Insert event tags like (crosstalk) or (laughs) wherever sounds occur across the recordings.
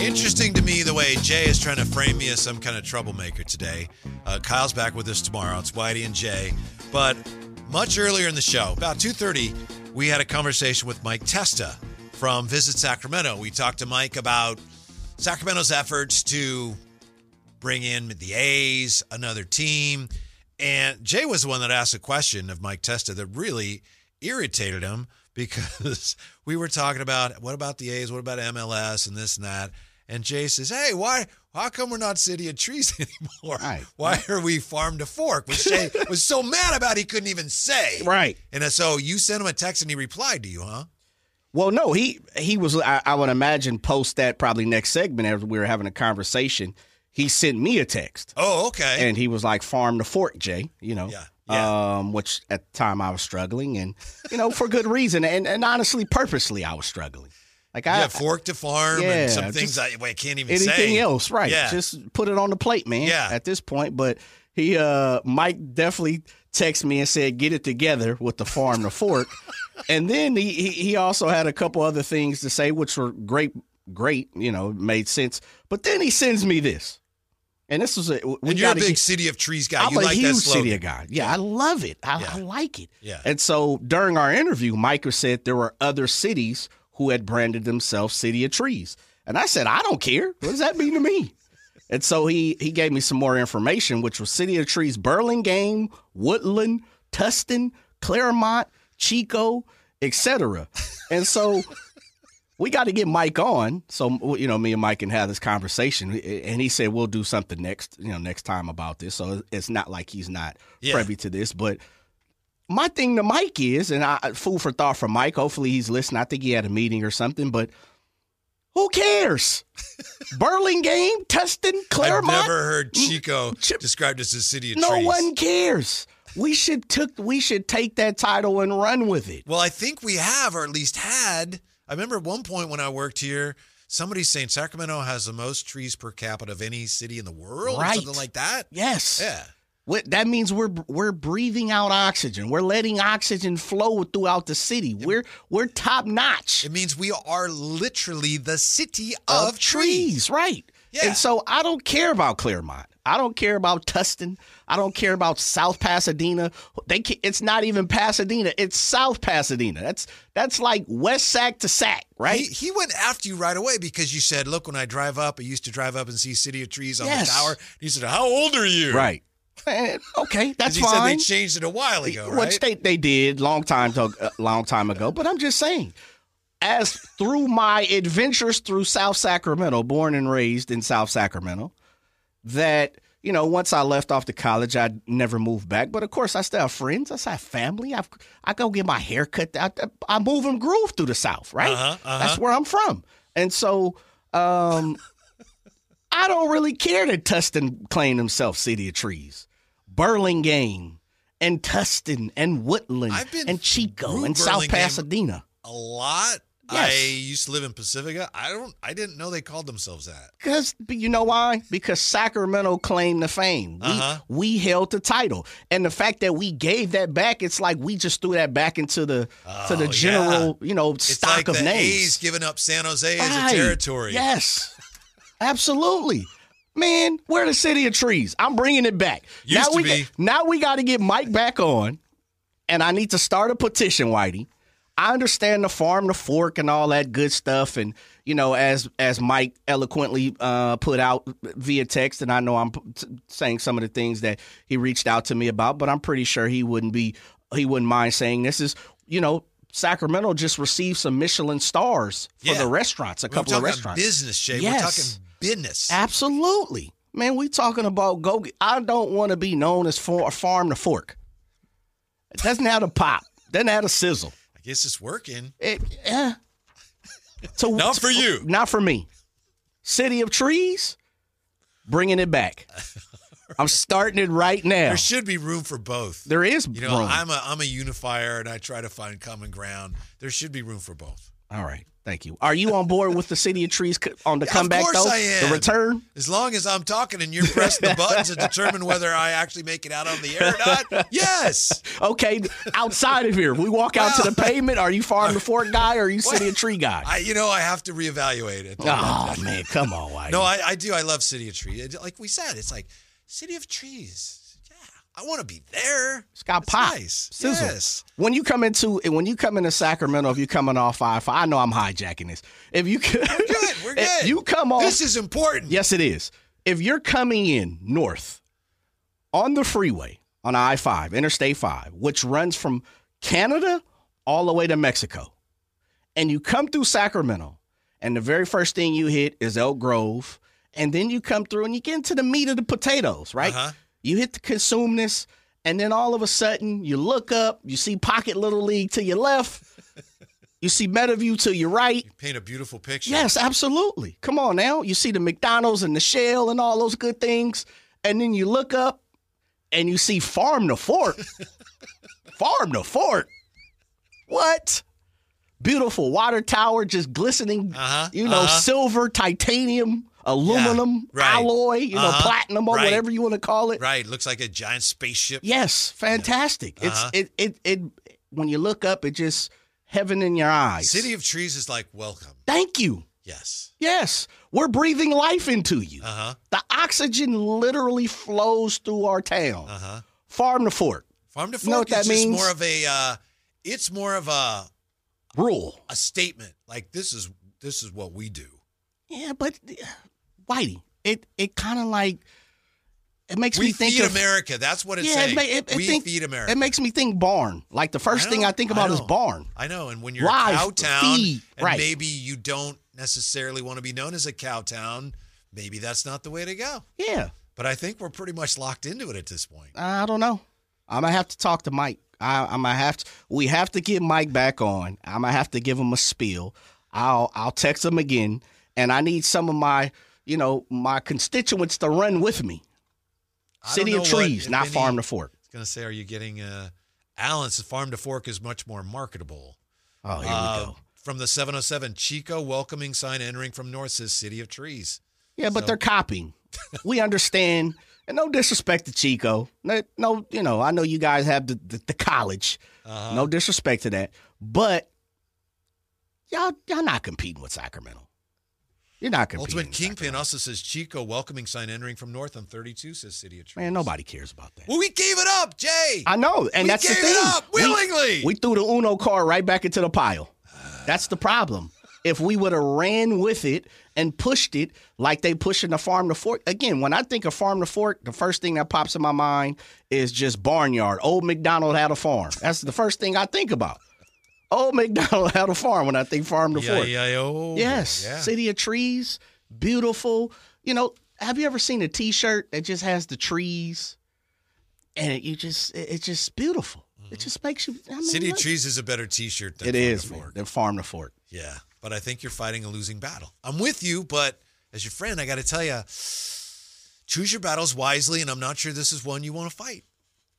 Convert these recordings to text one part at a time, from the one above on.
Interesting to me the way Jay is trying to frame me as some kind of troublemaker today. Uh, Kyle's back with us tomorrow. It's Whitey and Jay. But much earlier in the show, about 2.30, we had a conversation with Mike Testa from Visit Sacramento. We talked to Mike about Sacramento's efforts to bring in the A's, another team. And Jay was the one that asked a question of Mike Testa that really irritated him because (laughs) we were talking about what about the A's, what about MLS and this and that. And Jay says, Hey, why how come we're not City of Trees (laughs) anymore? Right. Why are we Farm to Fork? Which Jay (laughs) was so mad about he couldn't even say. Right. And uh, so you sent him a text and he replied to you, huh? Well, no, he he was. I, I would imagine post that probably next segment after we were having a conversation. He sent me a text, Oh, okay. and he was like, "Farm to fork, Jay." You know, Yeah, yeah. Um, which at the time I was struggling, and you know, for good reason, and and honestly, purposely, I was struggling. Like I, yeah, fork to farm yeah, and some things I, well, I can't even anything say. else, right? Yeah. Just put it on the plate, man. Yeah. At this point, but he, uh, Mike definitely texted me and said, "Get it together with the farm to fork," (laughs) and then he, he he also had a couple other things to say, which were great, great, you know, made sense. But then he sends me this, and this was a we and you're a big get- City of Trees guy. I'm you a like that huge city guy. Yeah, I love it. I, Yeah. I like it. Yeah. And so during our interview, Micah said there were other cities who had branded themselves City of Trees. And I said, I don't care. What does that mean to me? (laughs) And so he he gave me some more information, which was City of Trees, Burlingame, Woodland, Tustin, Claremont, Chico, etc. And so we got to get Mike on. So you know, me and Mike can have this conversation. And he said we'll do something next, you know, next time about this. So it's not like he's not Yeah. privy to this, but. My thing to Mike is, and I food for thought for Mike. Hopefully he's listening. I think he had a meeting or something, but who cares? (laughs) Burlingame, Tustin, Claremont. I've never heard mm, Chico Chip- described as a city of no trees. No one cares. We should took we should take that title and run with it. Well, I think we have, or at least had. I remember at one point when I worked here, somebody saying Sacramento has the most trees per capita of any city in the world, or something like that. Yes. Yeah. What, that means we're we're breathing out oxygen. We're letting oxygen flow throughout the city. We're we're top notch It means we are literally the city of, of trees, right? Yeah. And so I don't care about Claremont. I don't care about Tustin. I don't care about South Pasadena. They ca- it's not even Pasadena. It's South Pasadena. That's that's like West Sac to Sac, right? He, he went after you right away because you said, "Look, when I drive up, I used to drive up and see City of Trees on Yes. the tower." He said, "How old are you?" right. Eh, okay, that's fine. he said they changed it a while ago, right? Which they they did long time to, uh, long time ago. But I'm just saying, as through my adventures through South Sacramento, born and raised in South Sacramento, that you know, once I left off to college, I'd never moved back. But of course, I still have friends. I still have family. I I go get my hair cut. I, I move and groove through the South, right? Uh-huh, uh-huh. That's where I'm from, and so. um I don't really care that Tustin claimed himself City of Trees. Burlingame and Tustin and Woodland and Chico and South Burlingame. Pasadena. a lot. Yes. I used to live in Pacifica. I don't. I didn't know they called themselves that. Because you know why? Because Sacramento claimed the fame. We, Uh-huh. we held the title, and the fact that we gave that back, it's like we just threw that back into the to the Oh, general, you know, It's stock like of the names. A's giving up San Jose as a territory. Yes, absolutely. Man, we're the city of trees. I'm bringing it back. Used now to we be. Got, now we got to get Mike back on, and I need to start a petition, Whitey. I understand the farm, the fork, and all that good stuff, and you know, as as Mike eloquently uh, put out via text, and I know I'm t- saying some of the things that he reached out to me about, but I'm pretty sure he wouldn't be he wouldn't mind saying this is you know. Sacramento just received some Michelin stars for Yeah. the restaurants, a We're couple of restaurants. business, Jay. Yes. We're talking business. Absolutely. Man, we talking about go get, I don't want to be known as for, a farm to fork. It doesn't have a pop. Doesn't have a sizzle. Guess it's working. It, eh. So Not for you. Not for me. City of Trees, bringing it back. (laughs) I'm starting it right now. There should be room for both. There is You know, room. I'm a I'm a unifier, and I try to find common ground. There should be room for both. All right. Thank you. Are you on board with the City of Trees on the Yeah, comeback of course though? I am. The return? As long as I'm talking and you're pressing the buttons to determine whether I actually make it out on the air or not, yes. (laughs) Okay, outside of here, we walk out to the (laughs) pavement. Are you farm to fork guy or are you City of Tree guy? I, you know, I have to reevaluate it. oh man, come on, Whitey. No, I, I do. I love City of Trees. Like we said, it's like City of Trees. Yeah, I want to be there. It's got It's pop, nice. sizzle. Yes. When you come into when you come into Sacramento, if you coming off five, I know I'm hijacking this. If you we're Good. We're (laughs) good. If you come off, This is important. yes, it is. If you're coming in north on the freeway on I five, Interstate five, which runs from Canada all the way to Mexico, and you come through Sacramento, and the very first thing you hit is Elk Grove, and then you come through and you get into the meat of the potatoes, right? Uh-huh. You hit the Cosumnes, and then all of a sudden you look up, you see Pocket Little League to your left, (laughs) you see Meadowview to your right. Paint a beautiful picture. Yes, absolutely. Come on now. You see the McDonald's and the Shell and all those good things, and then you look up and you see Farm to Fork. (laughs) Farm to Fork. What? Beautiful water tower just glistening, Uh-huh, you know, uh-huh. silver, titanium, aluminum, right. alloy, you know, Uh-huh, platinum or right. whatever you want to call it. Right. Looks like a giant spaceship. Yes, fantastic. Uh-huh. It's it, it it when you look up, it just heaven in your eyes. City of Trees is like welcome. Thank you. Yes. Yes, we're breathing life into you. Uh huh. The oxygen literally flows through our town, Uh huh. farm to fork. Farm to fork You know what is that means? more of a. Uh, it's more of a Rule. a statement. Like this is this is what we do. Yeah, but Whitey, it it kind of like it makes We me think feed of America. That's what it's yeah. saying. It, it, we think- feed America. It makes me think barn. Like the first I thing I think I about is barn. I know. And when you're Live, a cow town, feed, and right. maybe you don't necessarily want to be known as a cow town, maybe that's not the way to go. Yeah, But I think we're pretty much locked into it at this point. I don't know. I'm gonna have to talk to Mike. I, I'm gonna have to. We have to get Mike back on. I'm gonna have to give him a spiel. I'll I'll text him again, and I need some of my you know my constituents to run with me. City of trees, if not any- farm to fork. I was going to say, are you getting uh, Allen's farm to fork is much more marketable. Oh, here Uh, we go. From the 707, Chico welcoming sign entering from north says City of Trees. Yeah, but so- they're copying. we understand. And no disrespect to Chico. No, no, you know, I know you guys have the, the, the college. Uh-huh. No disrespect to that. But y'all y'all not competing with Sacramento. You're not competing. Ultimate Kingpin also says Chico welcoming sign entering from north on 32 says City of Trees. Man, nobody cares about that. Well, we gave it up, Jay. I know, and We that's the gave thing. it up We- willingly. We, threw the Uno card right back into the pile. That's the problem. If we would have ran with it and pushed it like they pushing the farm to fork again, when I think of farm to fork, the first thing that pops in my mind is just barnyard. Old McDonald had a farm. That's the first thing I think about. Old McDonald (laughs) had a farm when I think farm to fork. Yes, Yeah. Oh, yes. City of trees, beautiful. You know, have you ever seen a T-shirt that just has the trees, and it, you just it- it's just beautiful. It just makes you. I mean, Mm-hmm. City of. Trees is a better T-shirt than It Farm to is, man. Fork. They're farm to fork. Yeah, but I think you're fighting a losing battle. I'm with you, but as your friend, I got to tell you, choose your battles wisely, and I'm not sure this is one you want to fight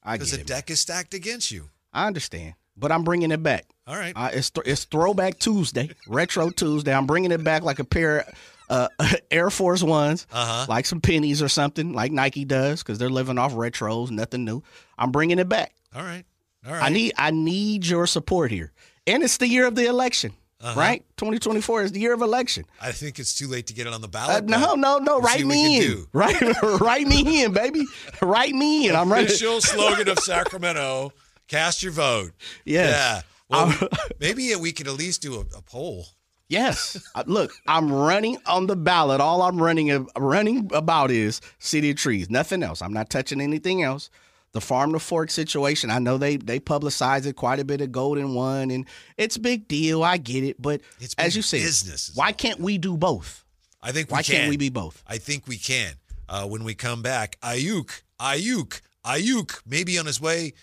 I because get the it. man. deck is stacked against you. I understand, but I'm bringing it back. All right. Uh, it's th- it's Throwback Tuesday, (laughs) Retro Tuesday. I'm bringing it back like a pair of uh, (laughs) Air Force Ones, Uh-huh. like some pennies or something, like Nike does, because they're living off retros, nothing new. I'm bringing it back. All right. All right. I need I need your support here, and it's the year of the election, Uh-huh. right? 2024 is the year of election. I think it's too late to get it on the Uh, ballot. no, no, no. we'll Write me in. Right, (laughs) write me in, baby. Write me in. I'm ready. Official slogan of Sacramento: Cast your vote. Yes. Yeah. Well, (laughs) maybe we could at least do a, a poll. Yes. Uh, Look, I'm running on the ballot. All I'm running running about is City of Trees. Nothing else. I'm not touching anything else. The farm to fork situation. I know they they publicize it quite a bit of Golden One, and it's a big deal. I get it, but It's as you say, business why can't we do both? I think we Why can. can't we be both? I think we can. Uh, when we come back, Aiyuk, Aiyuk, Aiyuk, maybe on his way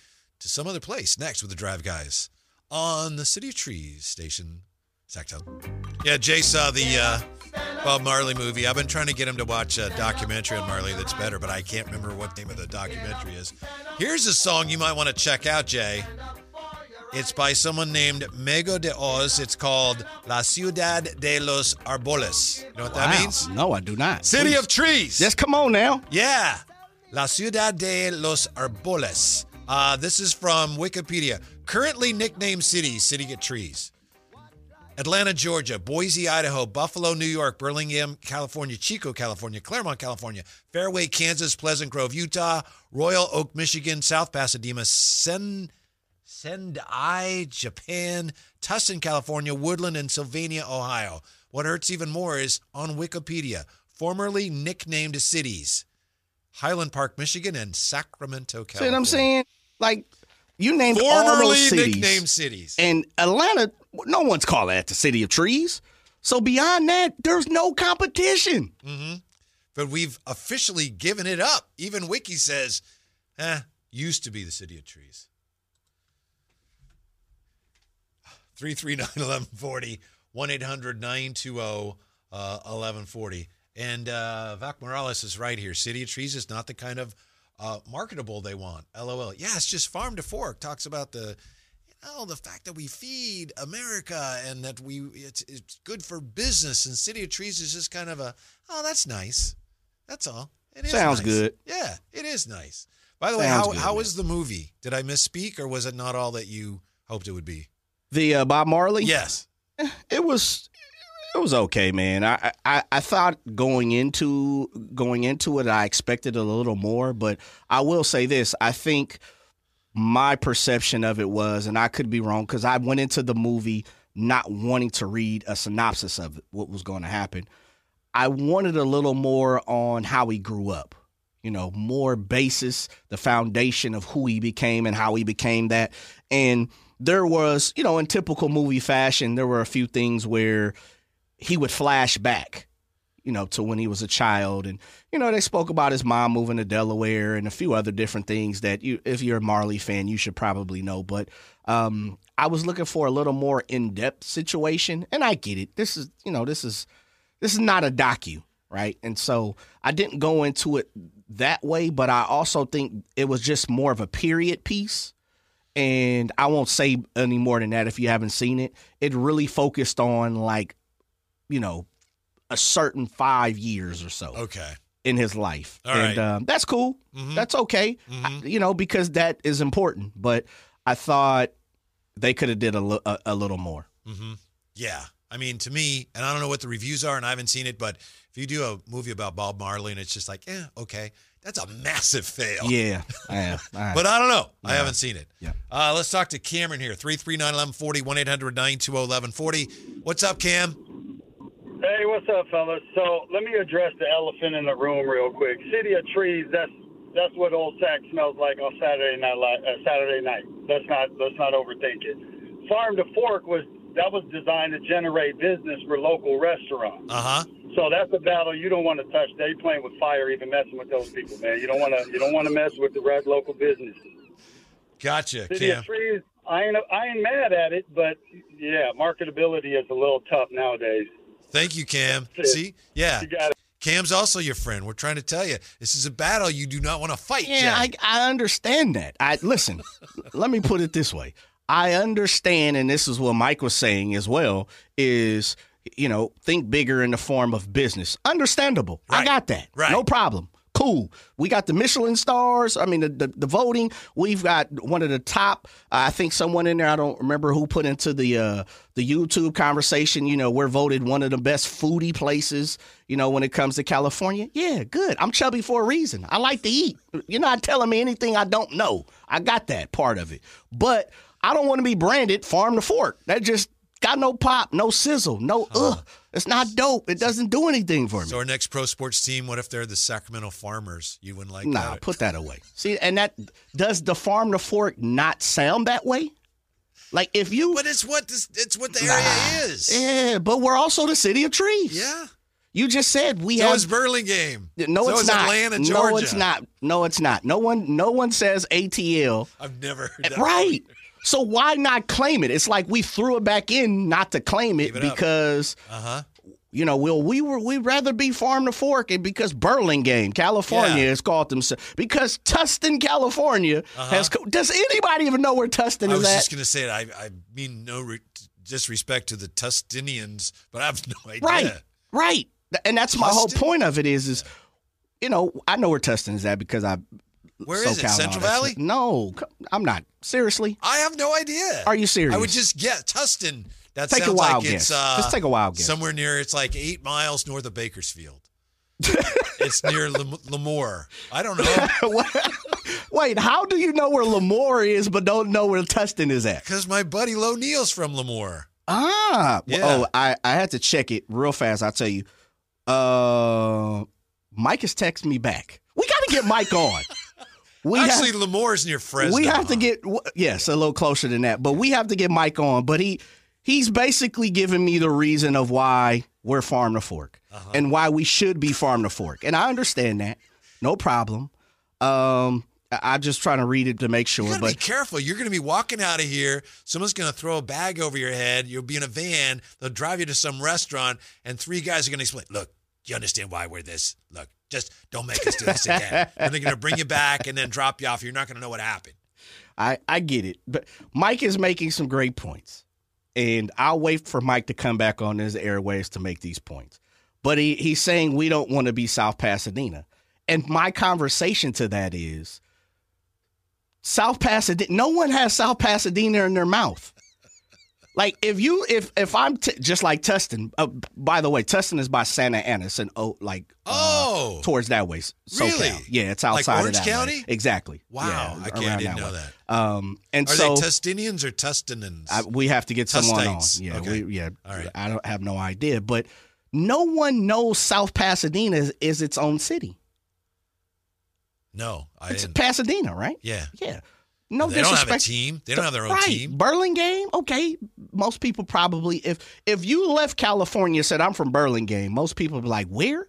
to some other place next with the Drive Guys on the City of Trees station, Sactown. Yeah, Jay saw the uh, Bob Marley movie. I've been trying to get him to watch a documentary on Marley that's better, but I can't remember what name of the documentary is. Here's a song you might want to check out, Jay. It's by someone named Mägo de Oz. It's called La Ciudad de los Arboles. You know what that means? No, I do not. City Please. of Trees. Yes, come on now. Yeah. La Ciudad de los Arboles. Uh, this is from Wikipedia. Currently nicknamed cities, city of trees. Atlanta, Georgia, Boise, Idaho, Buffalo, New York, Burlingame, California, Chico, California, Claremont, California, Fairway, Kansas, Pleasant Grove, Utah, Royal Oak, Michigan, South Pasadena, Sen, Sendai, Japan, Tustin, California, Woodland, and Sylvania, Ohio. What hurts even more is on Wikipedia, formerly nicknamed cities. Highland Park, Michigan, and Sacramento, California. See what I'm saying? Like you named all Formerly those cities. nicknamed cities. And Atlanta, no one's calling that the city of trees. So beyond that, there's no competition. but we've officially given it up. Even Wiki says, eh, used to be the city of trees. 339 1140, 1 800 920 1140. And uh, Vac Morales is right here. City of Trees is not the kind of uh, marketable they want. LOL. Yeah, it's just farm to fork. Talks about the, you know, the fact that we feed America and that we it's it's good for business. And City of Trees is just kind of a, oh, that's nice. That's all. It is Sounds nice. good. Yeah, it is nice. By the way, how good, how was the movie? Did I misspeak or was it not all that you hoped it would be? The uh, Bob Marley. Yes. it was it was okay, man. I, I I thought going into going into it, I expected a little more, but I will say this: I think my perception of it was, and I could be wrong, because I went into the movie not wanting to read a synopsis of it, what was going to happen. I wanted a little more on how he grew up. You know, more basis, the foundation of who he became and how he became that. And there was, you know, in typical movie fashion, there were a few things where he would flash back, you know, to when he was a child. And, you know, they spoke about his mom moving to Delaware and a few other different things that you, if you're a Marley fan, you should probably know. But um, I was looking for a little more in depth situation. And I get it. This is, you know, this is, this is not a docu, right? And so I didn't go into it that way, but I also think it was just more of a period piece. And I won't say any more than that if you haven't seen it. It really focused on like, you know, a certain five years or so Okay. in his life. All and right. um, that's cool. Mhm. That's okay. I- you know, because that is important. But I thought they could have did a, li- a, a little more. Mm-hmm. Yeah. I mean, to me, and I don't know what the reviews are, and I haven't seen it, but if you do a movie about Bob Marley and it's just like, yeah, okay, that's a massive fail. Yeah. yeah. All right. But I don't know. I haven't seen it. Yeah. Uh, let's talk to Cameron here. 339 1140, 1 800 920 1140. What's up, Cam? Hey, what's up, fellas? So let me address the elephant in the room real quick. City of Trees. That's that's what Old Sack smells like on Saturday night. Uh, Saturday night. Let's not let's not overthink it. Farm to Fork was that was designed to generate business for local restaurants. Uh huh. So that's a battle you don't want to touch. They playing with fire, even messing with those people, man. You don't want to you don't want to mess with the red local businesses. Gotcha, City Cam. of Trees. I ain't I ain't mad at it, but yeah, marketability is a little tough nowadays. Thank you, Cam. See? Yeah. You got it. Cam's also your friend. We're trying to tell you this is a battle you do not want to fight, Yeah, I, I understand that. I listen. (laughs) let me put it this way. I understand, and this is what Mike was saying as well. Is you know think bigger in the form of business. Understandable. I got that. Right. No problem. Cool. We got the Michelin stars. I mean, the, the, the voting. We've got one of the top. I think someone in there. I don't remember who put into the uh, the YouTube conversation. You know, we're voted one of the best foodie places. You know, when it comes to California. Yeah, good. I'm chubby for a reason. I like to eat. You're not telling me anything I don't know. I got that part of it, but I don't want to be branded farm to fork. That just got no pop, no sizzle, no ugh. It's not dope. It doesn't do anything for me. So our next pro sports team, what if they're the Sacramento Farmers? You wouldn't like that? Nah, that? put that away. See, and that does the farm to fork not sound that way? Like if you, But it's what this, it's what the area is. yeah, but we're also the city of trees. Yeah. you just said we So have. is Burlingame. no, so it's not. Atlanta, Georgia. no, it's not. No, it's not. No one, no one says ATL. I've never heard eh, that. Right. So why not claim it? It's like we threw it back in not to claim it it because Uh huh. you know, well, we were we'd rather be farm to fork, and because Burlingame, California, Yeah. has called themselves because Tustin, California, has. Co- does anybody even know where Tustin Uh-huh. I is was just going to say it. I, I mean no re- disrespect to the Tustinians, but I have no idea. Right, right, and that's my whole point of it is, is you know, I know where Tustin is at because I. Where is SoCal it? Central Valley? No, I'm not. Seriously, I have no idea. Are you serious? I would just get Tustin. That Take a sounds wild like it's guess. uh, Just take a wild guess. Somewhere near, it's like eight miles north of Bakersfield. (laughs) it's near Lam- Lemoore. I don't know (laughs) Wait, how do you know where Lemoore is but don't know where Tustin is at? because my buddy Lo Neal's from Lemoore. Ah, Yeah. oh, I, I had to check it real fast. I'll tell you. Uh, Mike has texted me back. We got to get Mike on. We Actually, have, Lemoore's near Fresno. we have to get yes, a little closer than that, but we have to get Mike on. But he he's basically giving me the reason of why we're farm to fork Uh-huh. and why we should be farm to fork, and I understand that, no problem. Um, I- I'm just trying to read it to make sure, You but be careful. You're going to be walking out of here. Someone's going to throw a bag over your head. You'll be in a van. They'll drive you to some restaurant, and three guys are going to explain. Look, you understand why we're this? Look, just don't make us do this again. and they're going to bring you back and then drop you off. You're not going to know what happened. I, I get it. But Mike is making some great points. And I'll wait for Mike to come back on his airways to make these points. But he, he's saying we don't want to be South Pasadena. And my conversation to that is South Pasadena, no one has South Pasadena in their mouth. Like if you if if I'm t- just like Tustin, uh, by the way, Tustin is by Santa Ana, it's an oh like uh, Oh. towards that way. SoCal. Really? Yeah, it's Like outside Orange of that way. County? Exactly. Wow. Yeah, I, didn't know way. that. Um, and Are so they Tustinians or Tustinans? I, we have to get someone on. Yeah, Okay. we, yeah. All right. I don't have no idea, but no one knows South Pasadena is, is its own city. no, I It's didn't. Pasadena, right? Yeah. Yeah. No they don't have disrespect. a team. They don't have their own right. team. Burlingame, okay. Most people probably if if you left California and said I'm from Burlingame, most people would be like, "Where?"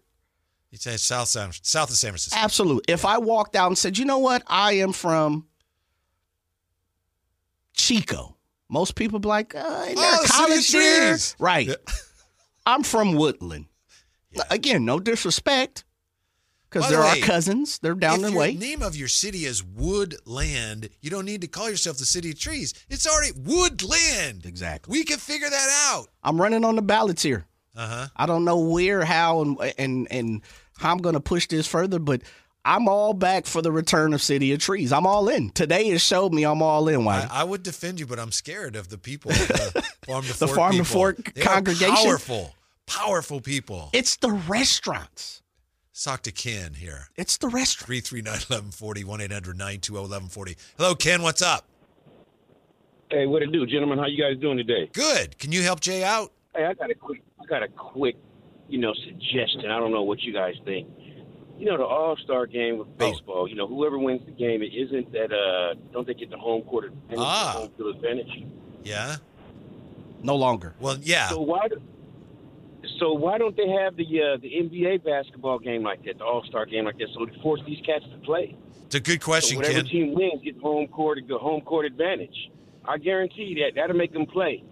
You say South San, south of San Francisco. Absolutely. If I walked out and said, "You know what? I am from Chico." Most people be like, uh, "Ain't there Oh, a the City of college there?" Right. Yeah. (laughs) I'm from Woodland. Yeah. Again, no disrespect, because they're our way, cousins. They're down the way. name of your city is Woodland, you don't need to call yourself the City of Trees. It's already Woodland. Exactly. We can figure that out. I'm running on the ballots here. Uh huh. I don't know where, how, and and and how I'm going to push this further, but I'm all back for the return of City of Trees. I'm all in. Today has showed me I'm all in. Why? I, I would defend you, but I'm scared of the people, (laughs) the farm to The fork Farm to. Fork They congregation? powerful, powerful people. it's the restaurants. Let's talk to Ken here. It's the restaurant. 339 1140, 1 800 920 1140. Hello, Ken. What's up? Hey, what it do, gentlemen? How you guys doing today? Good. Can you help Jay out? Hey, I got a quick, I got a quick, you know, suggestion. I don't know what you guys think. You know, the All Star game with Oh. baseball. You know, whoever wins the game, it isn't that. uh Don't they get the home court advantage? Ah. home field advantage. Yeah. No longer. Well, yeah. So why? Do, so why don't they have the uh, the NBA basketball game like that, the All Star game like that, so to force these cats to play? It's a good question. So whatever team wins gets home court the home court advantage. I guarantee that that'll make them play.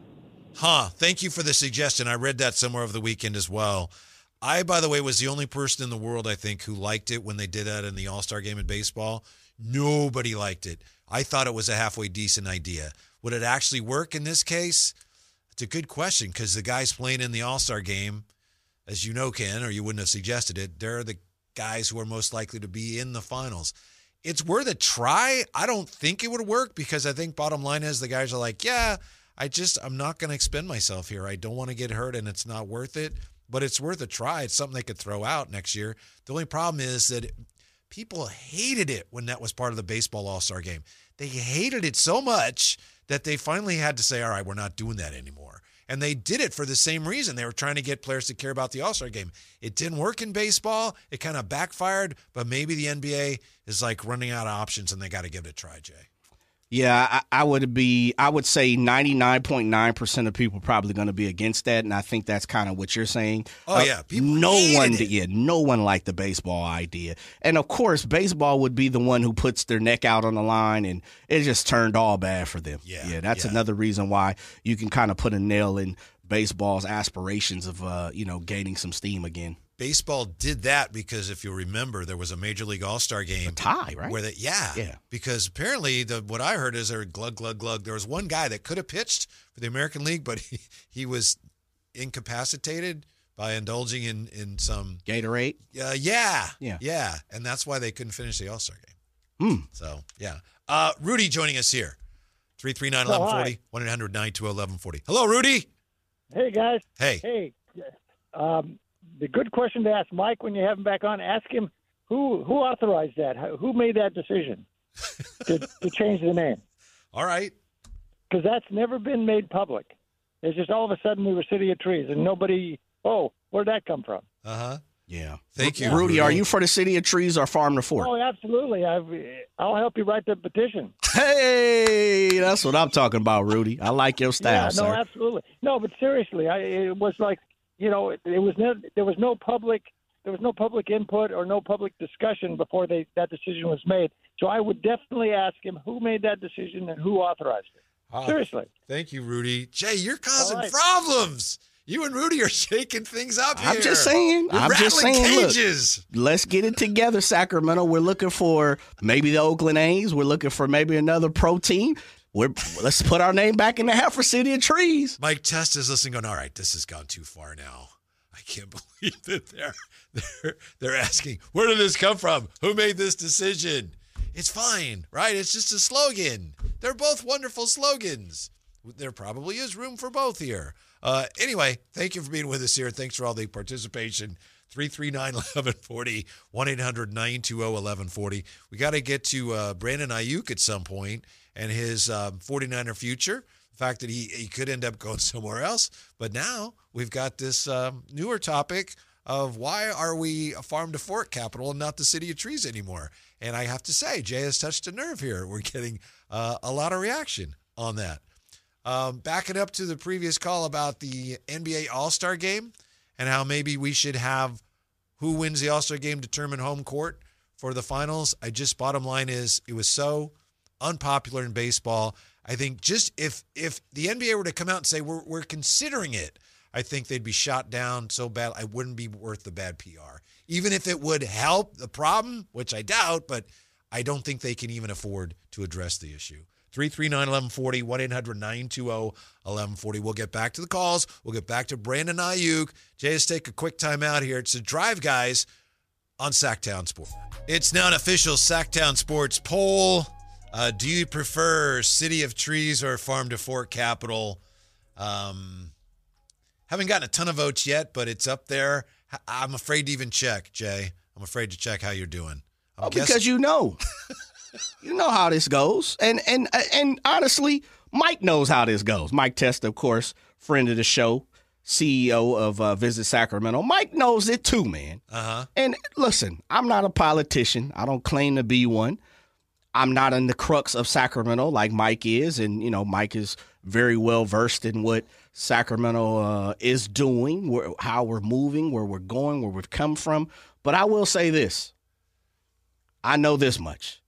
Huh. Thank you for the suggestion. I read that somewhere over the weekend as well. I, by the way, was the only person in the world, I think, who liked it when they did that in the All Star game in baseball. Nobody liked it. I thought it was a halfway decent idea. Would it actually work in this case? It's a good question because the guys playing in the All Star game, as you know, Ken, or you wouldn't have suggested it, they're the guys who are most likely to be in the finals. It's worth a try. I don't think it would work because I think bottom line is the guys are like, yeah, I just I'm not going to expend myself here. I don't want to get hurt and it's not worth it, but it's worth a try. It's something they could throw out next year. The only problem is that people hated it when that was part of the baseball All-Star game. They hated it so much that they finally had to say, "All right, we're not doing that anymore." And they did it for the same reason. They were trying to get players to care about the All Star game. It didn't work in baseball. It kind of backfired, but maybe the NBA is like running out of options and they got to give it a try, Jay. Yeah, I, I would be. I would say ninety nine point nine percent of people probably going to be against that, and I think that's kind of what you're saying. Uh, Oh, yeah, people no one, it. yeah, no one liked the baseball idea, and of course, baseball would be the one who puts their neck out on the line, and it just turned all bad for them. Yeah, yeah, that's yeah. another reason why you can kind of put a nail in baseball's aspirations of uh, you know gaining some steam again. Baseball did that because if you'll remember, there was a Major League All Star game tie, right? Where they, yeah, Yeah. Because apparently, the what I heard is there glug glug glug. There was one guy that could have pitched for the American League, but (laughs) he, he was incapacitated by indulging in in some Gatorade. uh, yeah, Yeah. yeah, and that's why they couldn't finish the All Star game. Hmm. So yeah, uh, Rudy joining us here. 339 1 800 920 1140. Hello, Rudy. Hey guys. Hey. Hey. Um, the good question to ask Mike when you have him back on. Ask him who who authorized that. Who made that decision (laughs) to, to change the name? All right. Because that's never been made public. It's just all of a sudden we were City of Trees, and nobody. Oh, where'd that come from? Uh huh. Yeah. Thank you, Rudy. Are you for the city of trees or farm to fork? Oh, absolutely. I've, I'll help you write the petition. Hey, that's what I'm talking about, Rudy. I like your style, yeah, no, sir. absolutely. No, but seriously, I, it was like, you know, it, it was no, there was no public, there was no public input or no public discussion before they that decision was made. So I would definitely ask him who made that decision and who authorized it. Ah, Seriously. Thank you, Rudy. Jay, you're causing All right. problems. You and Rudy are (laughs) shaking things up here. I'm just saying. You're I'm just rattling saying. Look, let's get it together, Sacramento. We're looking for maybe the Oakland A's. We're looking for maybe another pro team. We're let's put our name back in the hat for City of Trees. Mike Testa is listening, going, "All right, this has gone too far now. I can't (laughs) believe that they're they're they're asking where did this come from? Who made this decision? It's fine, right? It's just a slogan. They're both wonderful slogans. There probably is room for both here. Uh, anyway, thank you for being with us here. Thanks for all the participation. 339 1140, 1 800 920 1140. We got to get to uh, Brandon Aiyuk at some point and his um, 49er future. The fact that he, he could end up going (laughs) somewhere else. But now we've got this um, newer topic of why are we a farm to fork capital and not the city of trees anymore? And I have to say, Jay has touched a nerve here. (laughs) We're getting uh, a lot of reaction on that. Um, backing up to the previous call about the NBA All Star game and how maybe we should have who wins the All Star game determine home court for the finals. I just bottom line is it was so unpopular in baseball. I think just if if the NBA were to come out and say we're we're considering it, I think they'd be shot down so bad I wouldn't be worth the bad PR. Even if it would help the problem, which I doubt, but I don't think they can even afford to address the issue. 339 1140, 1 800 920 1140. We'll get back to the calls. We'll get back to Brandon Aiyuk. Jay, let's take a quick time out here. It's the Drive Guys on Sactown Sports. It's now an official Sactown Sports poll. Uh, do you prefer City of Trees or Farm to Fork Capital? Um, haven't gotten a ton of votes yet, but it's up there. I'm afraid to even check, Jay. I'm afraid to check how you're doing. I'm Oh, guessing- because you know, (laughs) you know how this goes, and and and honestly, Mike knows how this goes. Mike Testa, of course, friend of the show, CEO of uh, Visit Sacramento. Mike knows it too, man. uh-huh. And listen, I'm not a politician. I don't claim to be one. I'm not in the crux of Sacramento like Mike is, and you know, Mike is very well versed in what Sacramento uh, is doing, where, how we're moving, where we're going, where we've come from. But I will say this: I know this much.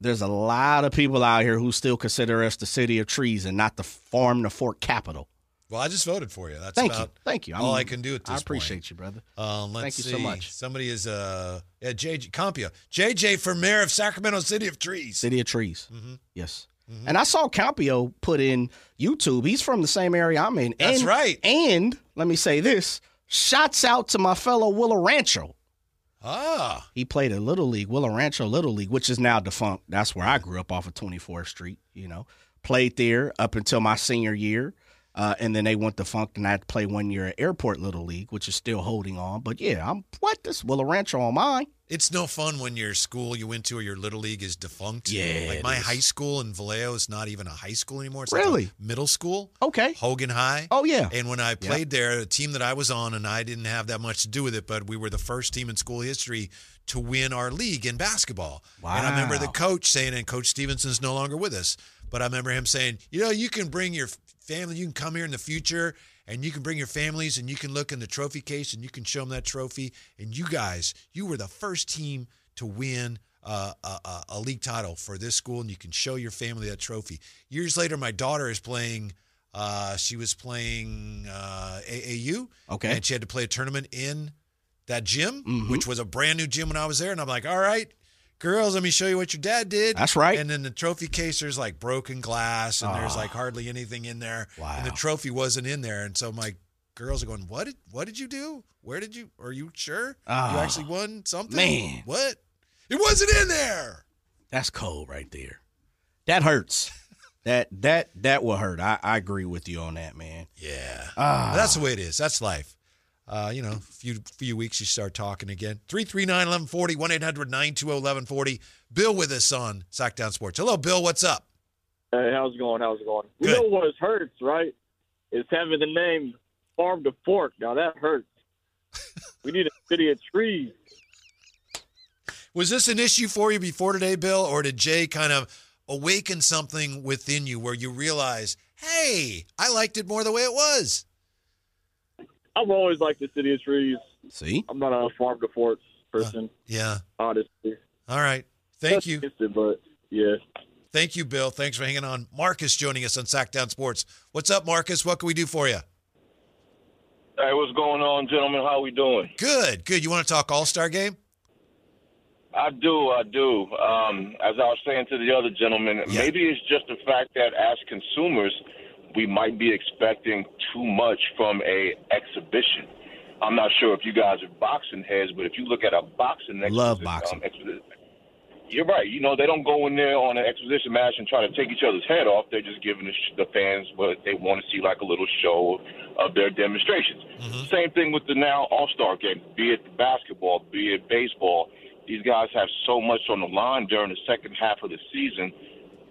There's a lot of people out here who still consider us the city of trees and not the farm to fork capital. Well, I just voted for you. That's Thank about you, thank you. all I can do at this I appreciate you, brother. Um, let's Thank you see. so much. Somebody is uh yeah, JJ Compia. JJ for mayor of Sacramento City of Trees. City of Trees. Mhm. Yes. Mhm. And I saw Campio put in YouTube. He's from the same area I'm in. That's And- right. And let me say this shouts out to my fellow Willow Rancho. Ah. He played a Little League, Willow Rancho Little League, which is now defunct. That's where I grew up off of 24th Street, you know. Played there up until my senior year. Uh, and then they went defunct, and I had to play one year at Airport Little League, which is still holding on. But yeah, I'm what this Willow Rancho on mine. It's no fun when your school you went to or your little league is defunct. Yeah, Like my is. high school in Vallejo is not even a high school anymore. It's Really? like a middle school. Okay. Hogan High. Oh yeah. And when I played there, the team that I was on, and I didn't have that much to do with it, but we were the first team in school history to win our league in basketball. Wow. And I remember the coach saying, and Coach Stevenson's no longer with us, but I remember him saying, you know, you can bring your family, you can come here in the future, and you can bring your families, and you can look in the trophy case, and you can show them that trophy. And you guys, you were the first team to win uh, a, a, a league title for this school, and you can show your family that trophy. Years later, my daughter is playing Uh, she was playing uh, AAU. Okay. And she had to play a tournament in that gym, Mhm. which was a brand new gym when I was there. And I'm like, all right, girls, let me show you what your dad did. That's right. And then the trophy case, there's like broken glass and there's Ah. like hardly anything in there. Wow. And the trophy wasn't in there. And so my girls are going, what did, what did you do? Where did you, are you sure you Ah. actually won something? Man. What? It wasn't in there. That's cold right there. That hurts. that that that will hurt. I, I agree with you on that, man. Yeah. Ah. That's the way it is. That's life. Uh, you know, a few few weeks you start talking again. 339-1140, 1-800-920-1140. Bill with us on Sactown Sports. Hello, Bill. What's up? Hey, how's it going? How's it going? Good. You know what hurts, right? Is having the name Farm to Fork. Now that hurts. we need a city of trees. Was this an issue for you before today, Bill, or did Jay kind of awaken something within you where you realize, hey, I liked it more the way it was? I've always liked the city of trees. See? I'm not a Farm to Fork person, Yeah. honestly. All right. Thank That's you. it, but yeah. Thank you, Bill. Thanks for hanging on. Marcus joining us on Sactown Sports. What's up, Marcus? What can we do for you? Hey, what's going on, gentlemen? How are we doing? Good, good. You want to talk All Star game? I do, I do. Um, as I was saying to the other gentleman, Yeah. maybe it's just the fact that as consumers, we might be expecting too much from a exhibition. I'm not sure if you guys are boxing heads, but if you look at a boxing Love boxing. um, exhibi- you're right. You know, they don't go in there on an exposition match and try to take each other's head off. They're just giving the, sh- the fans what they want to see, like a little show of their demonstrations. Same thing with the now All Star game, be it basketball, be it baseball. These guys have so much on the line during the second half of the season.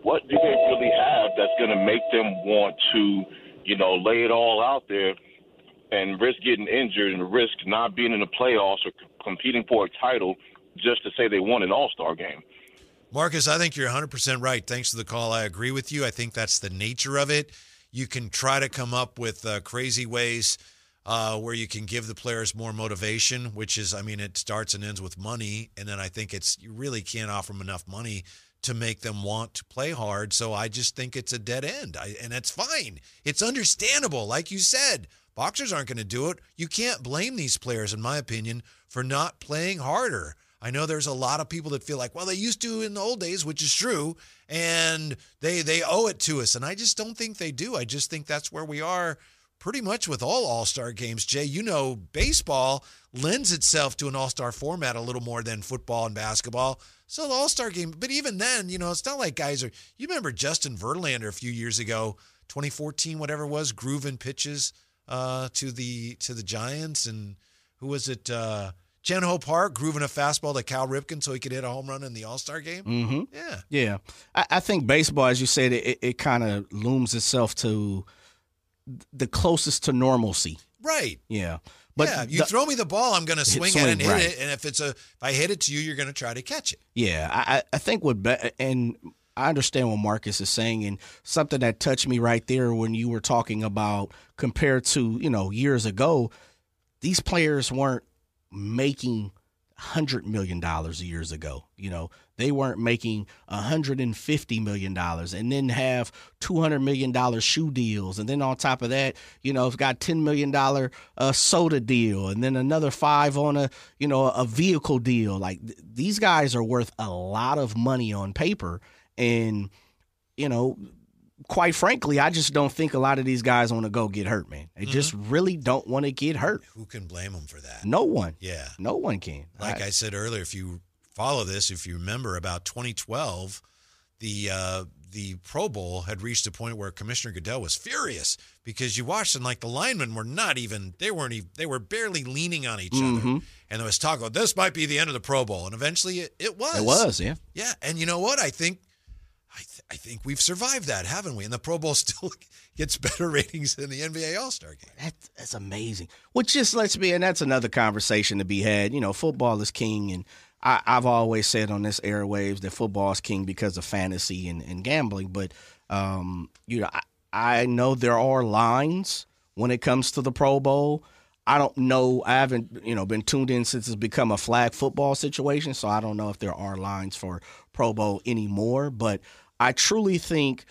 What do they really have that's going to make them want to, you know, lay it all out there and risk getting injured and risk not being in the playoffs or competing for a title just to say they won an All Star game? Marcus, I think you're 100% right. Thanks for the call. I agree with you. I think that's the nature of it. You can try to come up with uh, crazy ways uh, where you can give the players more motivation, which is, I mean, it starts and ends with money. And then I think it's, you really can't offer them enough money to make them want to play hard. So I just think it's a dead end. I, and that's fine. It's understandable. Like you said, boxers aren't going to do it. You can't blame these players, in my opinion, for not playing harder. I know there's a lot of people that feel like, well, they used to in the old days, which is true, and they they owe it to us. And I just don't think they do. I just think that's where we are pretty much with all all-star games. Jay, you know, baseball lends itself to an all-star format a little more than football and basketball. So the all-star game, but even then, you know, it's not like guys are you remember Justin Verlander a few years ago, 2014, whatever it was, grooving pitches uh, to the to the Giants and who was it? Uh, Chan Ho Park grooving a fastball to Cal Ripken so he could hit a home run in the All Star game. Mm-hmm. Yeah, Yeah, I, I think baseball, as you said, it, it kind of looms itself to the closest to normalcy. right. Yeah, but yeah, you the- throw me the ball, I'm going to swing, swing, it and hit right. it. And if it's a, if I hit it to you, you're going to try to catch it. Yeah, I, I- I think what be- and I understand what Marcus is saying, and something that touched me right there when you were talking about compared to you know years ago, these players weren't making hundred million dollars years ago. You know, they weren't making hundred and fifty million dollars, and then have two hundred million dollar shoe deals, and then on top of that, you know, it's got ten million dollar uh, soda deal, and then another five on a you know a vehicle deal. Like th- these guys are worth a lot of money on paper, and you know. Quite frankly, I just don't think a lot of these guys want to go get hurt, man. They just really don't want to get hurt. Who can blame them for that? No one. Yeah. No one can. Like I, said earlier, if you follow this, if you remember about 2012, the uh, the Pro Bowl had reached a point where Commissioner Goodell was furious because you watched and like the linemen were not even they weren't even they were barely leaning on each other, Mhm. and there was talk of this might be the end of the Pro Bowl, and eventually it, it was. It was, yeah. Yeah, and you know what? I think I, think we've survived that, haven't we? And the Pro Bowl (laughs) still gets better ratings than the NBA All Star game. That's, that's amazing. Which just lets me, and that's another conversation to be had. You know, football is king, and I, I've always said on this airwaves that football is king because of fantasy and, and gambling. But um, you know, I, I know there are lines when it comes to the Pro Bowl. I don't know. I haven't, you know, been tuned in since it's become a flag football situation, so I don't know if there are lines for Pro Bowl anymore. But I truly think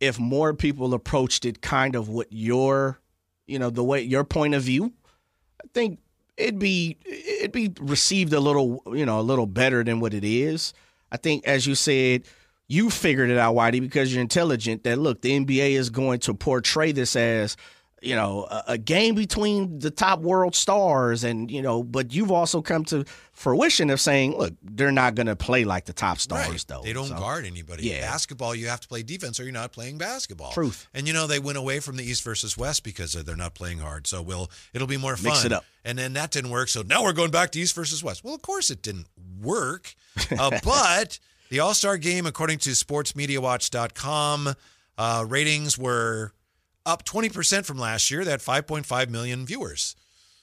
if more people approached it kind of what your, you know, the way your point of view, I think it'd be it'd be received a little, you know, a little better than what it is. I think, as you said, you figured it out, Whitey, because you're intelligent. That look, the NBA is going to portray this as you know a, a, game between the top world stars and you know but you've also come to fruition of saying look they're not going to play like the top stars right. though they don't so, guard anybody Yeah. basketball you have to play defense or you're not playing basketball Truth. and you know they went away from the east versus west because they're not playing hard so we'll it'll be more fun Mix it up. and then that didn't work so now we're going back to east versus west well of course it didn't work uh, (laughs) but the all-star game according to sportsmediawatch.com uh, ratings were up 20% from last year. Had 5.5 million viewers.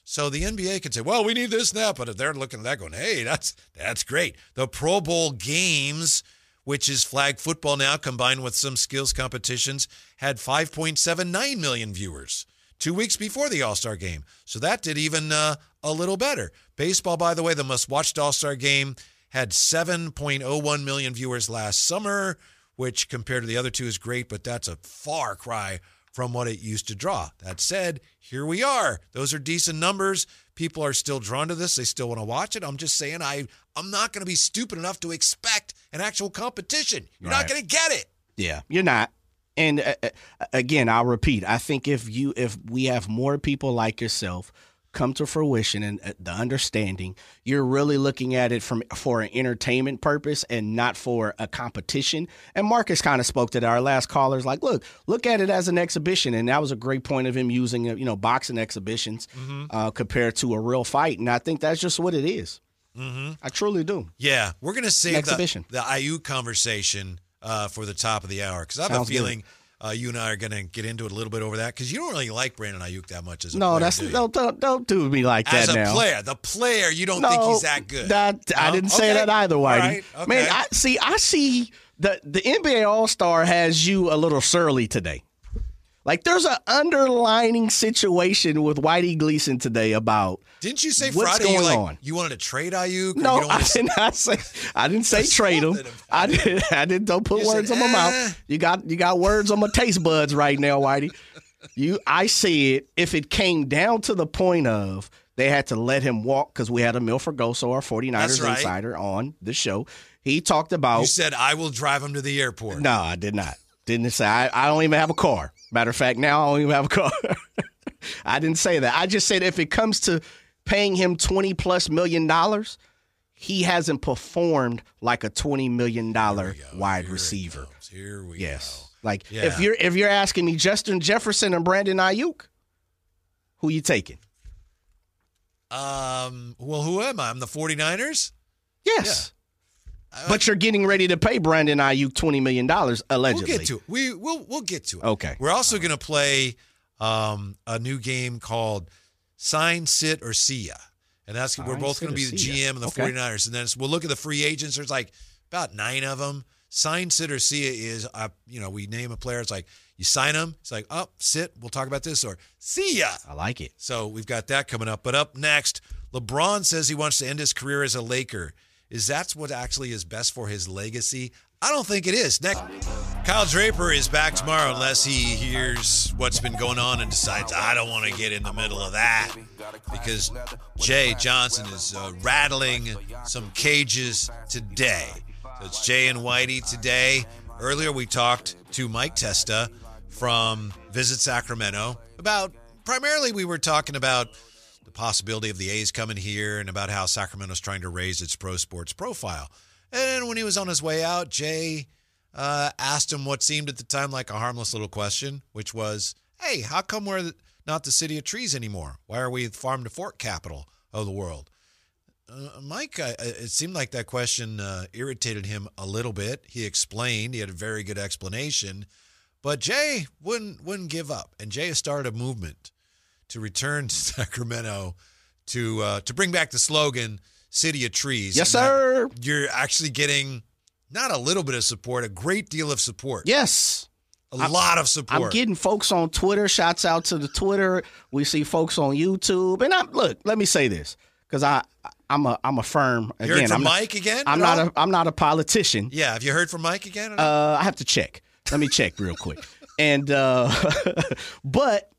So the NBA can say, well, we need this and that, but if they're looking at that going, hey, that's that's great. The Pro Bowl games, which is flag football now combined with some skills competitions, had 5.79 million viewers two weeks before the All Star game. So that did even uh, a little better. Baseball, by the way, the most watched All Star game had 7.01 million viewers last summer, which compared to the other two is great, but that's a far cry from what it used to draw. That said, here we are. Those are decent numbers. People are still drawn to this. They still want to watch it. I'm just saying I I'm not going to be stupid enough to expect an actual competition. You're not going to get it. Yeah, you're not. And uh, uh, again, I'll repeat. I think if you if we have more people like yourself come to fruition and uh, the understanding, you're really looking at it from for an entertainment purpose and not for a competition. And Marcus kind of spoke to that. Our last callers like, look, look at it as an exhibition, and that was a great point of him using uh, you know boxing exhibitions uh, compared to a real fight. And I think that's just what it is. Mm-hmm. I truly do. Yeah, we're to save the, exhibition. the Aiyuk conversation uh, for the top of the hour because I have Sounds a good. Uh, you and I are going to get into it a little bit over that because you don't really like Brandon Aiyuk that much as a No, player, that's do don't, don't don't do me like that. as a player. The player, you don't think he's that good. That, I didn't say that either, Whitey. right. Okay. Man, I see. I see the the NBA All Star has you a little surly today. Like there's an underlining situation with Whitey Gleason today about Didn't you say what's Friday you going like on. you wanted to trade Aiyuk? No, I did not say. I didn't say trade him. I did. I didn't. Don't put You said, words in my "Eh." mouth. You got. You got words on my taste buds right now, Whitey. You. I said if it came down to the point of they had to let him walk because we had a Milford Goso, our 49ers right. insider, on the show. He talked about. You said I will drive him to the airport. no, I did not. Didn't say. I, I don't even have a car. Matter of fact, now I don't even have a car. (laughs) I didn't say that. I just said if it comes to paying him 20 plus million dollars, he hasn't performed like a 20 million dollar go. wide Here receiver. Here we Yes. Like Yeah. if you're if you're asking me Justin Jefferson and Brandon Aiyuk, who you taking? Um. Well, who am I? I'm the 49ers. Yes. Uh, But you're getting ready to pay Brandon Aiyuk 20 million dollars allegedly. We'll get to it. We we'll we'll get to it. Okay. We're also going to play um, a new game called Sign, Sit, or See Ya. And that's we're both going to be the. GM and the Okay. 49ers. And then it's- we'll look at the free agents. There's like about nine of them. Sign, sit, or see ya is, uh, you know, we name a player. It's like you sign them. It's like, oh, sit. We'll talk about this. Or see ya. I like it. So we've got that coming up. But up next, LeBron says he wants to end his career as a Laker. Is that what actually is best for his legacy? I don't think it is. Next, Kyle Draper is back tomorrow unless he hears what's been going on and decides I don't want to get in the middle of that because Jay Johnson is uh, rattling some cages today. So it's Jay and Whitey today. Earlier we talked to Mike Testa from Visit Sacramento about primarily we were talking about the possibility of the A's coming here and about how Sacramento's trying to raise its pro sports profile. And when he was on his way out, Jay uh, asked him what seemed at the time like a harmless little question, which was, "Hey, how come we're not the city of trees anymore? Why are we the farm to fork capital of the world?" Uh, Mike, uh, it seemed like that question uh, irritated him a little bit. He explained; he had a very good explanation, but Jay wouldn't wouldn't give up, and Jay started a movement to return to (laughs) Sacramento to uh, to bring back the slogan "City of Trees." Yes, sir. You're actually getting not a little bit of support, a great deal of support. Yes. a lot of support. I'm getting folks on Twitter. Shouts out to the Twitter. We see folks on YouTube. And I'm look. Let me say this because I I'm a I'm a firm You heard again. from I'm not, Mike again? I'm not all? a I'm not a politician. Yeah, have you heard from Mike again? Uh, I have to check. Let me check real quick. And uh (laughs) but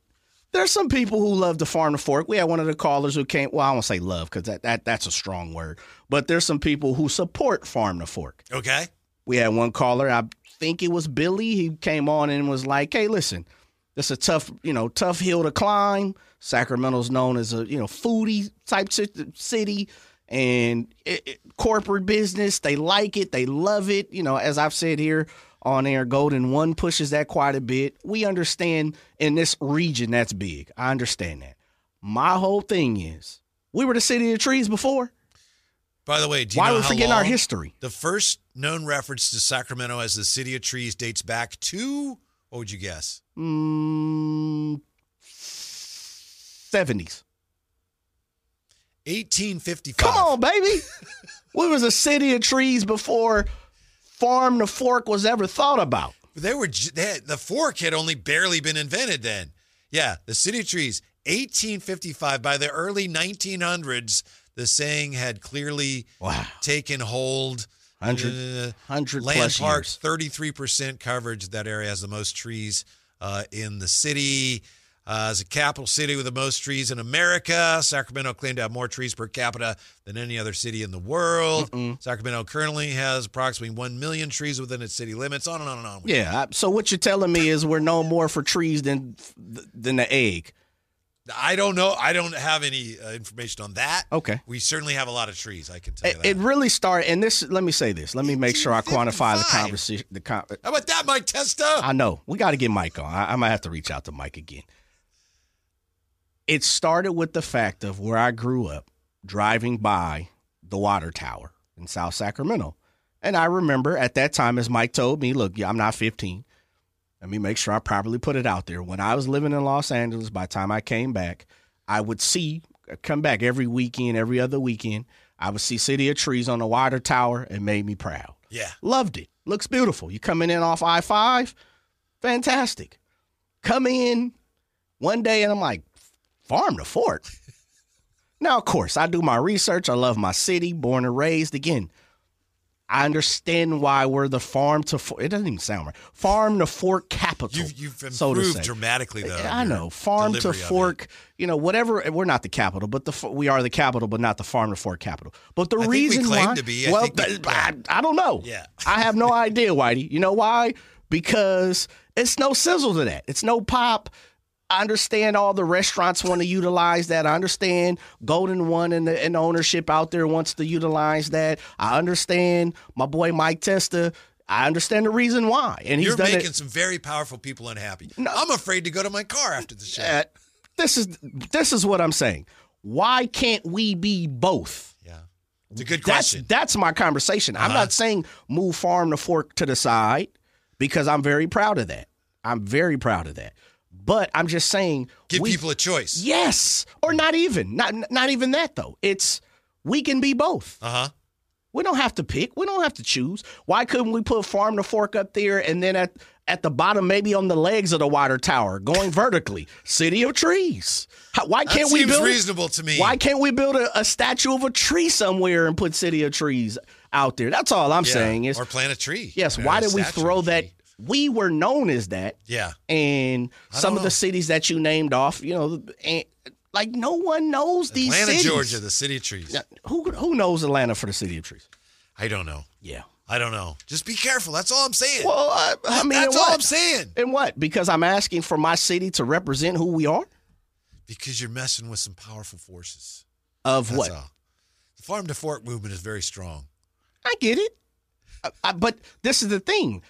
there's some people who love to farm the fork. We had one of the callers who came. Well, I won't say love because that, that that's a strong word. But there's some people who support farm the fork. Okay. We had one caller. I think it was Billy. He came on and was like, "Hey, listen, it's a tough, you know, tough hill to climb. Sacramento's known as a you know foodie type city." And it, it- corporate business, they like it, they love it. You know, as I've said here on air, Golden One pushes that quite a bit. We understand in this region that's big. I understand that. My whole thing is, we were the city of trees before. By the way, do you Why know are we forgetting our history? The first known reference to Sacramento as the city of trees dates back to what would you guess? Mm, 70s. 1855. Come on, baby. (laughs) we was a city of trees before farm to fork was ever thought about. They were they had, the fork had only barely been invented then. Yeah, the city trees, 1855. By the early 1900s, the saying had clearly Wow. taken hold. 100 Uh, 100 Land plus Park, years. 33% coverage. That area has the most trees uh, in the city. Uh, as a capital city with the most trees in America, Sacramento claimed to have more trees per capita than any other city in the world. Sacramento currently has approximately 1 million trees within its city limits. On and on and on. Yeah. So what you're telling me is we're no more for trees than than the egg. I don't know. I don't have any uh, information on that. Okay. We certainly have a lot of trees. I can tell It, you that. it really started, and this. Let me say this. Let me make sure I quantify the conversation. The con- How about that, Mike Testa? I know we got to get Mike on. I, I might have to reach out to Mike again. It started with the fact of where I grew up, driving by the water tower in South Sacramento, and I remember at that time, as Mike told me, "Look, I'm not 15. Let me make sure I properly put it out there. When I was living in Los Angeles, by the time I came back, I would see uh, come back every weekend, every other weekend. I would see City of Trees on the water tower. It made me proud. yeah. Loved it. Looks beautiful. You coming in off I 5, fantastic. Come in one day and I'm like, farm to fork. now, of course, I do my research. I love my city, born and raised. Again, I understand why we're the farm to fork. It doesn't even sound right. Farm to fork capital. You've, you've so improved say. dramatically, though. I know farm to delivery of it. fork, you know, whatever. We're not the capital, but the we are the capital, but not the farm to fork capital. But the I think we reason claim why, to be. I well, we- I, I don't know. Yeah. I have no (laughs) idea, Whitey. You know why? Because it's no sizzle to that. It's no pop. I understand all the restaurants want to utilize that. I understand Golden One and the, and the ownership out there wants to utilize that. I understand my boy Mike Testa. I understand the reason why, and he's You're making it. some very powerful people unhappy. I'm afraid to go to my car after the show. Uh, this is this is what I'm saying. Why can't we be both? yeah. It's a good That's question. that's my conversation. I'm Uh-huh. not saying move farm to fork to the side because I'm very proud of that. I'm very proud of that. But I'm just saying Give we- people a choice. yes or not even not not even that though. It's we can be both. Uh huh. We don't have to pick. We don't have to choose. Why couldn't we put farm to fork up there and then at at the bottom, maybe on the legs of the water tower, going vertically, city of trees? How, why That can't we seems build? reasonable to me. Why can't we build a, a statue of a tree somewhere and put city of trees out there? That's all I'm Yeah. saying. Is or plant a tree. yes. Why did we throw that? We were known as that, Yeah. and some don't of know. the cities that you named off, you know, and, like no one knows these Atlanta, cities. Georgia, the city of trees. Now, Who who knows Atlanta for the city of trees? I don't know. Yeah. I don't know. Just be careful. That's all I'm saying. Well, I, I mean, That's all? I'm saying. And what? Because I'm asking for my city to represent who we are? Because you're messing with some powerful forces. Of That's what? all. The farm to fork movement is very strong. I get it. I, I, but this is the thing.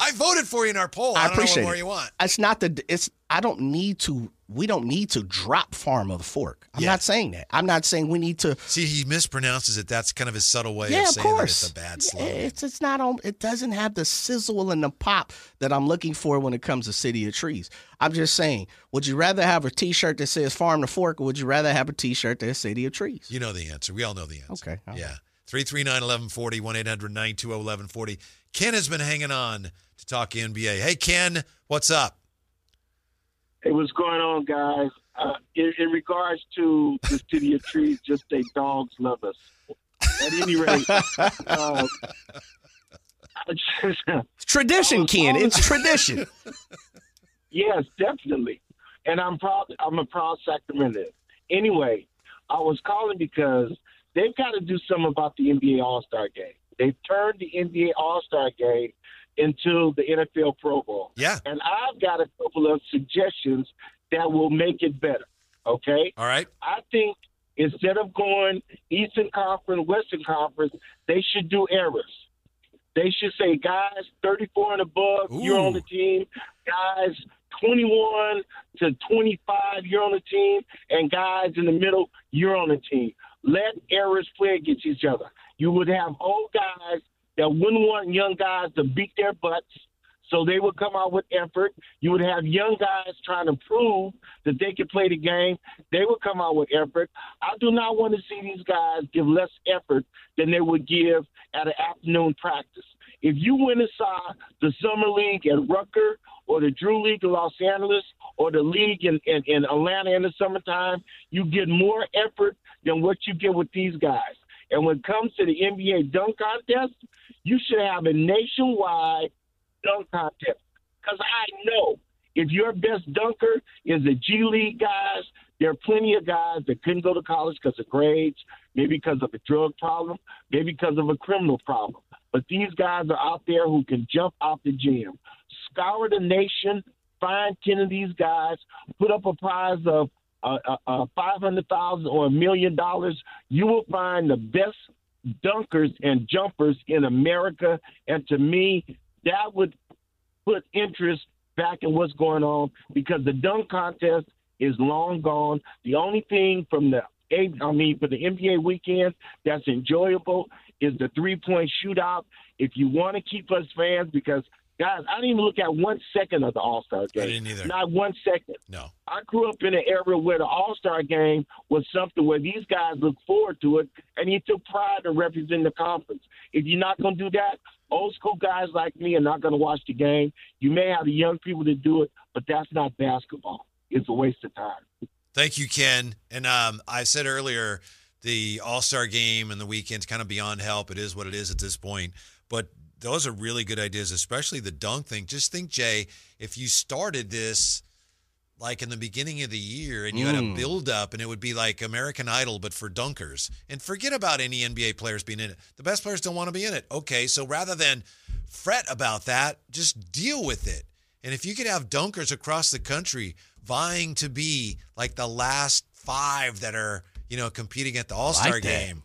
I voted for you in our poll. I I, don't appreciate more it. you want. It's not the. It's. I don't need to. We don't need to drop farm of the fork. I'm Yeah. not saying that. I'm not saying we need to. See, he mispronounces it. That's kind of his subtle way yeah, of of saying that course. it's a bad Yeah, slogan. It's it's not on. It doesn't have the sizzle and the pop that I'm looking for when it comes to City of Trees. I'm just saying. Would you rather have a T-shirt that says Farm to Fork, or would you rather have a T-shirt that says City of Trees? You know the answer. We all know the answer. Okay, all Yeah. 339 1140, 1 800 920 1140. Ken has been hanging on to talk NBA. Hey, Ken, what's up? Hey, what's going on, guys? Uh, in, in regards to the city of trees, just say dogs love us. At any rate, uh, It's tradition, Ken. It's tradition. (laughs) Yes, definitely. And I'm proud. I'm a proud Sacramento. Anyway, I was calling because they've got to do something about the NBA All Star Game. They've turned the NBA All Star Game into the NFL Pro Bowl. Yeah. And I've got a couple of suggestions that will make it better. Okay. All right. I think instead of going Eastern Conference, Western Conference, they should do eras. They should say, guys, 34 and above, you're on the team. Guys, 21 to 25, you're on the team. And guys in the middle, you're on the team. Let eras play against each other. You would have old guys that wouldn't want young guys to beat their butts. So they would come out with effort. You would have young guys trying to prove that they can play the game. They would come out with effort. I do not want to see these guys give less effort than they would give at an afternoon practice. If you went inside the summer league at Rucker or the Drew League in Los Angeles or the league in, in, in Atlanta in the summertime, you get more effort than what you get with these guys. And when it comes to the NBA dunk contest, you should have a nationwide dunk contest. Because I know if your best dunker is the G League guys, there are plenty of guys that couldn't go to college because of grades, maybe because of a drug problem, maybe because of a criminal problem. But these guys are out there who can jump out the gym. Scour the nation, find 10 of these guys, put up a prize of uh, uh, uh, 500000 or a million dollars. You will find the best dunkers and jumpers in America. And to me, that would put interest back in what's going on because the dunk contest is long gone. The only thing from the I mean, for the NBA weekend that's enjoyable is the three point shootout. If you want to keep us fans, because guys, I didn't even look at one second of the All Star game. I didn't either. Not one second. No. I grew up in an era where the All Star game was something where these guys looked forward to it, and you took pride in representing the conference. If you're not going to do that, old school guys like me are not going to watch the game. You may have the young people to do it, but that's not basketball. It's a waste of time. Thank you, Ken. And um, I said earlier, the All Star game and the weekend's kind of beyond help. It is what it is at this point. But those are really good ideas, especially the dunk thing. Just think, Jay, if you started this like in the beginning of the year and you had a Mm. build up and it would be like American Idol, but for dunkers. And forget about any NBA players being in it. The best players don't want to be in it. Okay, so rather than fret about that, just deal with it. And if you could have dunkers across the country vying to be like the last five that are, you know, competing at the All Star like game,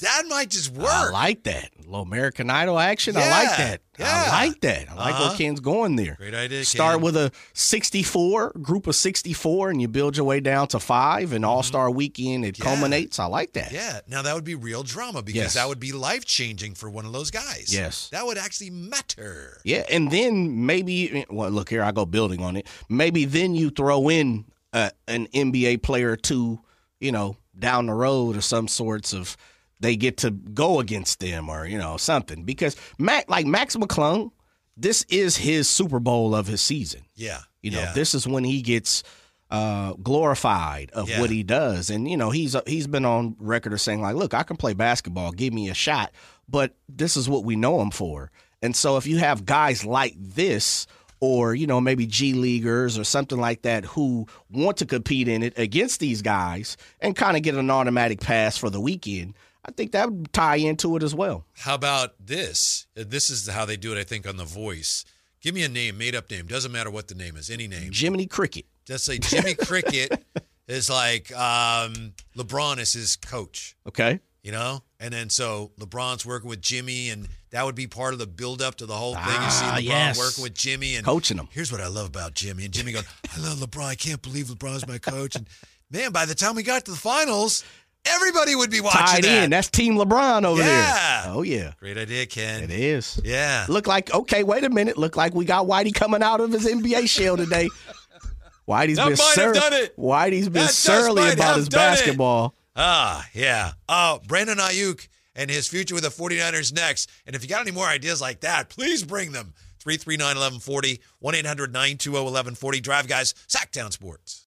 that might just work. I like that. A little American Idol action. I like that. yeah. I like that. I like Uh-huh. where Ken's going there. Great idea. Start Ken. with a 64 group of 64 and you build your way down to five and all-star weekend it Mm-hmm. Yeah. culminates i like that Yeah. Now that would be real drama because Yes. that would be life changing for one of those guys. Yes. That would actually matter. Yeah, and then maybe well, look here, I go building on it. Maybe then you throw in uh, an NBA player or two, you know, down the road or some sorts of they get to go against them or you know something because Mac like Mac McClung, this is his Super Bowl of his season. Yeah. You know, yeah. this is when he gets uh, glorified of Yeah. what he does, and you know he's he's been on record of saying like, "Look, I can play basketball. Give me a shot." But this is what we know him for. And so if you have guys like this, or you know maybe G leaguers or something like that who want to compete in it against these guys and kind of get an automatic pass for the weekend, I think that would tie into it as well. How about this? This is how they do it, I think, on The Voice. Give me a name, made up name. Doesn't matter what the name is, any name. Jiminy Cricket. Just say Jimmy Cricket (laughs) is like um, LeBron is his coach, Okay. you know? And then so LeBron's working with Jimmy, and that would be part of the build up to the whole thing. You see Ah, LeBron yes. working with Jimmy and Coaching him. Here's what I love about Jimmy. And Jimmy goes, I love LeBron. I can't believe LeBron's my coach. And man, by the time we got to the finals, everybody would be watching Tied that. in. That's Team LeBron over Yeah. there. Oh yeah. Great idea, Ken. It is. Yeah. Look like okay. Wait a minute. Look like we got Whitey coming out of his NBA shell today. (laughs) Whitey's That been might have sur- Whitey's been That surly about his done it. basketball. Ah, yeah. Oh, Brandon Aiyuk and his future with the 49ers next. And if you got any more ideas like that, please bring them. 339 1140, 1 800 920 1140. Drive, guys. Sactown Sports.